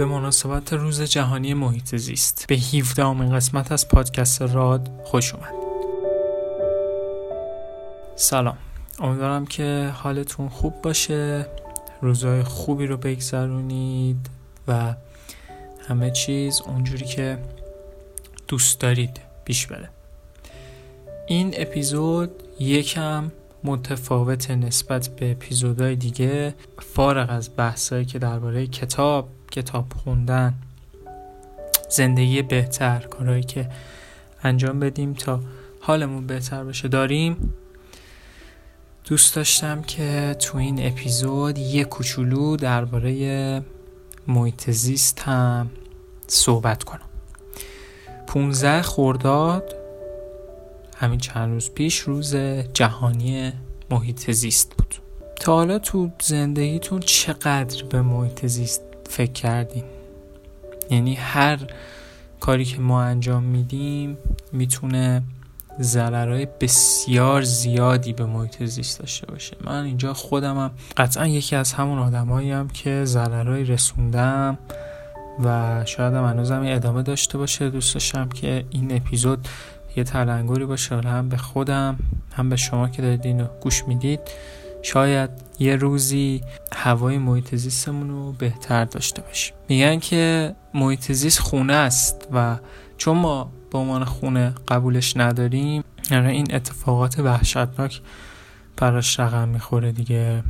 به مناسبت روز جهانی محیط زیست. به 17 امین قسمت از پادکست راد خوش اومد. سلام. امیدوارم که حالتون خوب باشه روزهای خوبی رو بگذرونید و همه چیز اونجوری که دوست دارید پیش بره. این اپیزود یکم متفاوت نسبت به اپیزودهای دیگه فارغ از بحثایی که درباره کتاب کتاب خوندن زندگی بهتر کارهایی که انجام بدیم تا حالمون بهتر بشه داریم؟ دوست داشتم که تو این اپیزود یه کوچولو درباره محیط زیست هم صحبت کنم. 15 خورداد همین چند روز پیش روز جهانی محیط زیست بود. تا حالا تو زندگیتون چقدر به محیط زیست فکر کردین. یعنی هر کاری که ما انجام میدیم می‌تونه ضررهای بسیار زیادی به محیط زیست داشته باشه. من اینجا خودمم قطعا یکی از همون آدمایی هم که ضررهایی رسوندم و شاید هم هنوزم ادامه داشته باشه. دوست داشتم که این اپیزود یه تلنگری باشه هم به خودم هم به شما که دارید اینو گوش می‌دید. شاید یه روزی هوای محیط رو بهتر داشته باشیم. میگن که محیط زیست خونه است و چون ما به عنوان خونه قبولش نداریم یعنی این اتفاقات وحشتناک براش رقم می‌خوره دیگه.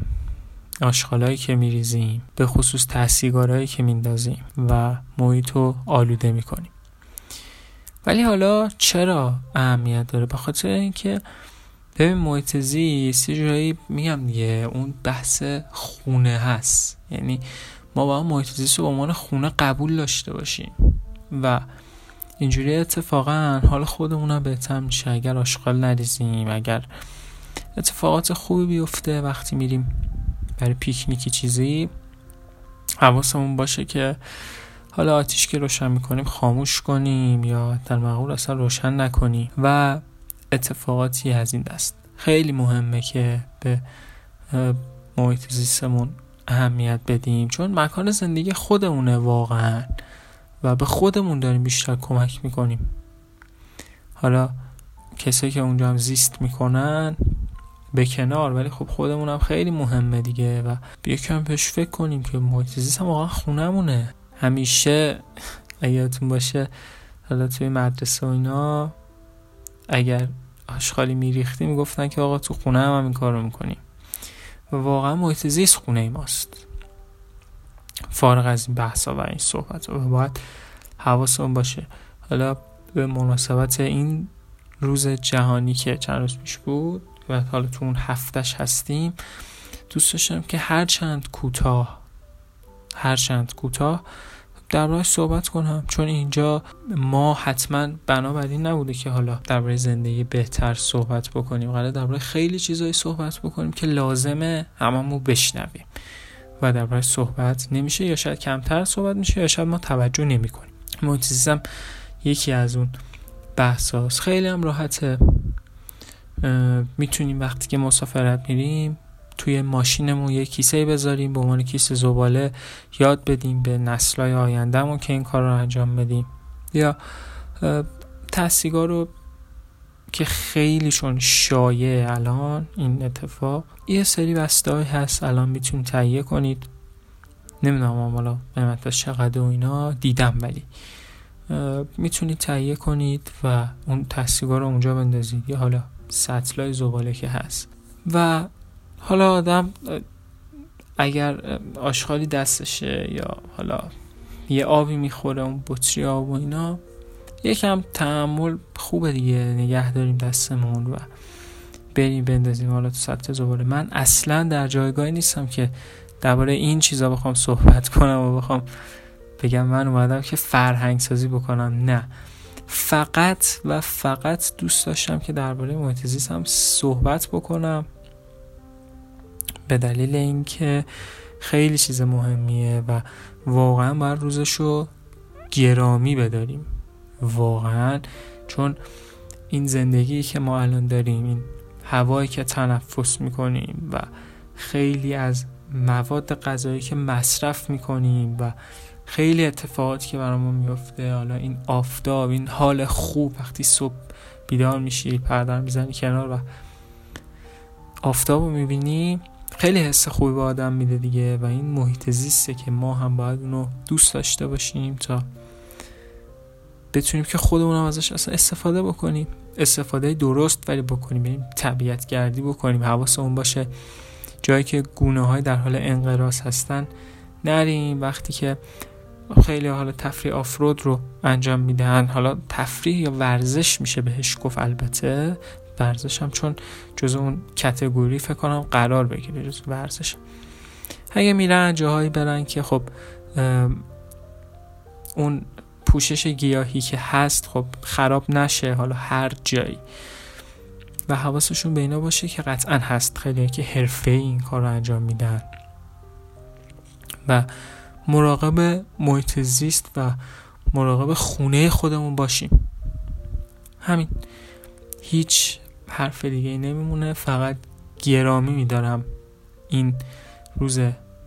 آشغالایی که میریزیم به خصوص تحصیلگارهایی که میندازیم و محیط رو آلوده می‌کنیم. ولی حالا چرا اهمیت داره؟ به خاطر اینکه ببین محیط زیست یه جایی میگم دیگه اون بحث خونه هست. یعنی ما با محیط زیست رو به عنوان خونه قبول داشته باشیم. و اینجوری اتفاقا حال خودمون بهتر میشه. اگر آشغال نریزیم اگر اتفاقات خوبی بیفته وقتی میریم برای پیکنیکی چیزی حواسمون باشه که حالا آتیش که روشن می‌کنیم خاموش کنیم یا در مقول اصلا روشن نکنیم. و اتفاقاتی از این دست. خیلی مهمه که به محیط زیستمون اهمیت بدیم چون مکان زندگی خودمونه واقعا و به خودمون داریم بیشتر کمک می‌کنیم. حالا کسایی که اونجا هم زیست می‌کنن به کنار ولی خب خودمون هم خیلی مهمه دیگه و یکم پیش فکر کنیم که محیط زیست هم واقعا خونمونه همیشه اگرتون باشه حالا توی مدرسه و اینا اگر آشغالی میریختی می‌گفتن که آقا تو خونه هم, هم این کار رو می‌کنیم و واقعا محیط زیست خونه ماست. فارغ از این بحثا و این صحبت و باید حواسمون باشه. حالا به مناسبت این روز جهانی که چند روز پیش بود و حالا تو اون هفتش هستیم دوست داشتم که هر چند کوتاه هر چند کوتاه دربارهش صحبت کنم. چون اینجا ما حتما بنابراین نبوده که حالا درباره زندگی بهتر صحبت بکنیم. قرار درباره خیلی چیزایی صحبت بکنیم که لازمه هممون بشنویم. و درباره صحبت نمیشه یا شاید کمتر صحبت میشه یا شاید ما توجه نمی کنیم موتیزم یکی از اون بحثاست خیلی هم راحته. می‌تونیم وقتی که مسافرت میریم توی ماشینمون یه کیسه بذاریم به عنوان کیسه زباله یاد بدیم به نسلای آیندهمون که این کار رو انجام بدیم. یا تحصیگاه رو که خیلیشون شایع الان این اتفاق یه سری وسته هست الان می‌تونید تهیه کنید. نمی‌دونم حالا قیمت چقدر و اینا دیدم ولی. می‌تونید تهیه کنید و اون تحصیلگاه رو اونجا بندازید. یا حالا سطلای زباله که هست. و حالا آدم اگر آشغالی دستشه یا حالا یه آبی می‌خوره اون بطری آب و اینا یکم تحمل خوبه دیگه نگه داریم دستمون و بریم بندازیم. حالا تو سطح زباله. من اصلا در جایگاهی نیستم که درباره این چیزا بخوام صحبت کنم و بخوام بگم من اومدم که فرهنگ سازی بکنم. نه. فقط و فقط دوست داشتم که درباره محیط هم صحبت بکنم. به دلیل اینکه خیلی چیز مهمیه و واقعا باید روزشو گرامی بداریم. واقعا چون این زندگی که ما الان داریم این هوایی که تنفس می‌کنیم و خیلی از مواد غذایی که مصرف می‌کنیم و خیلی اتفاقاتی که برامون میفته حالا این آفتاب این حال خوب وقتی صبح بیدار میشی پردر می‌زنی کنار و آفتاب رو می‌بینی خیلی حس خوبی به آدم میده دیگه و این محیط زیسته که ما هم باید اونو دوست داشته باشیم تا بتونیم که خودمون هم ازش اصلا استفاده بکنیم. استفاده درست ولی بکنیم بریم طبیعت گردی بکنیم حواسمون باشه. جایی که گونه های در حال انقراض هستن نریم. وقتی که خیلی حالا تفریح آفرود رو انجام میدن حالا تفریح یا ورزش میشه بهش گفت البته ورزش هم چون جز اون کتگوری فکر کنم قرار بگیره جز ورزش. اگه میرن جاهایی برن که خب اون پوشش گیاهی که هست خب خراب نشه حالا هر جایی. و حواسشون به اینا باشه که قطعا هست. خیلی که حرفه این کار رو انجام میدن. و مراقب محیط زیست و مراقب خونه خودمون باشیم. همین. هیچ حرف دیگه نمیمونه. فقط گرامی میدارم. این روز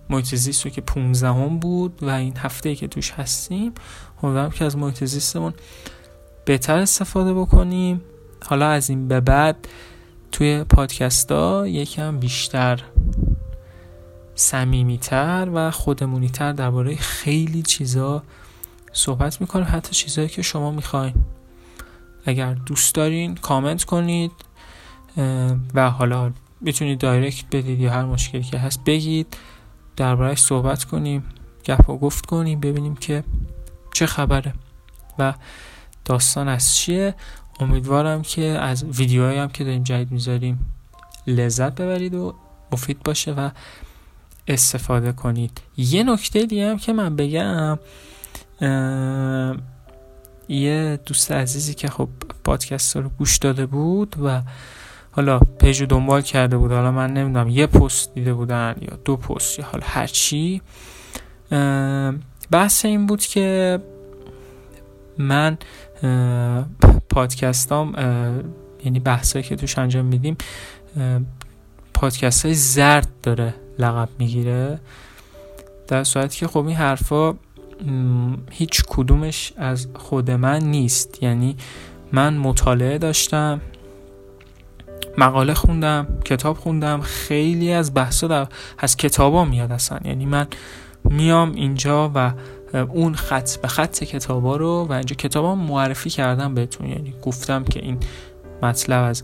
محیط زیست رو که 15 هم بود و این هفته که توش هستیم امیدوارم که از محیط بهتر استفاده بکنیم. حالا از این به بعد توی پادکست ها یکم بیشتر سمیمیتر و خودمونیتر درباره خیلی چیزا صحبت می‌کنیم. حتی چیزهایی که شما می‌خواین. اگر دوست دارین کامنت کنید. و حالا می‌تونید دایرکت بدید یا هر مشکلی که هست بگید. دربارهش صحبت کنیم گپ و گفت کنیم ببینیم که چه خبره و داستان از چیه. امیدوارم که از ویدیوهایی هم که داریم جدید می‌ذاریم لذت ببرید و مفید باشه و استفاده کنید. یه نکته دیگه هم که من بگم یه دوست عزیزی که خب پادکست رو گوش داده بود و حالا پیج رو دنبال کرده بود حالا من نمی‌دونم یه پست دیده بودن یا دو پست یا حالا هر چی. بحث این بود که من پادکستام یعنی بحثایی که توش انجام میدیم پادکست زرد داره لقب می‌گیره. در صورتی که خب این حرفا هیچ کدومش از خود من نیست. یعنی من مطالعه داشتم. مقاله خوندم کتاب خوندم خیلی از بحثا در از کتابا میاد اصلا. یعنی من میام اینجا و اون خط به خط کتابا رو و اینجا کتابا معرفی کردم بهتون. یعنی گفتم که این مطلب از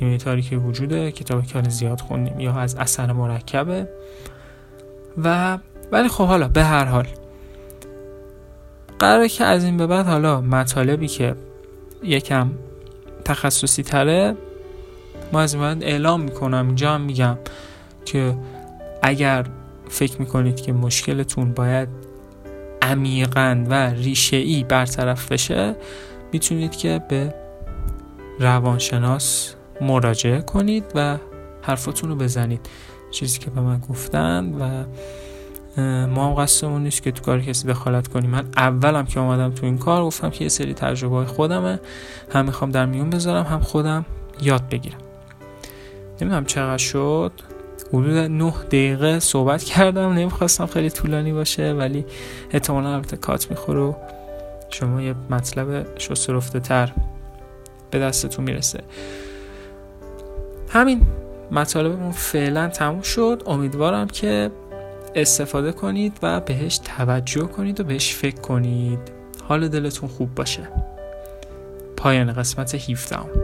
نیمه تاریکی وجوده کتابی که زیاد خوندیم یا از اثر مرکبه. و ولی خب حالا به هر حال. قراره که از این به بعد حالا مطالبی که یکم تخصصی تره ما از اعلام می‌کنم اینجا هم میگم که اگر فکر می‌کنید که مشکلتون باید عمیقا و ریشه ای برطرف بشه می‌تونید که به روانشناس مراجعه کنید و حرفاتون رو بزنید. چیزی که به من گفتن و ما هم قصدمون نیست که تو کار کسی دخالت کنیم. من اولم که آمدم تو این کار گفتم که یه سری تجربه های خودمه. هم می‌خوام در میون بذارم هم خودم یاد بگیرم. نمی‌دونم چقدر شد. حدود نه دقیقه صحبت کردم. نمی‌خواستم خیلی طولانی باشه ولی احتمالا البته کات می‌خوره و شما یه مطلب شسترفته تر به دستتون می‌رسه. همین مطالبمون فعلا تموم شد. امیدوارم که استفاده کنید و بهش توجه کنید و بهش فکر کنید. حال دلتون خوب باشه. پایان قسمت 17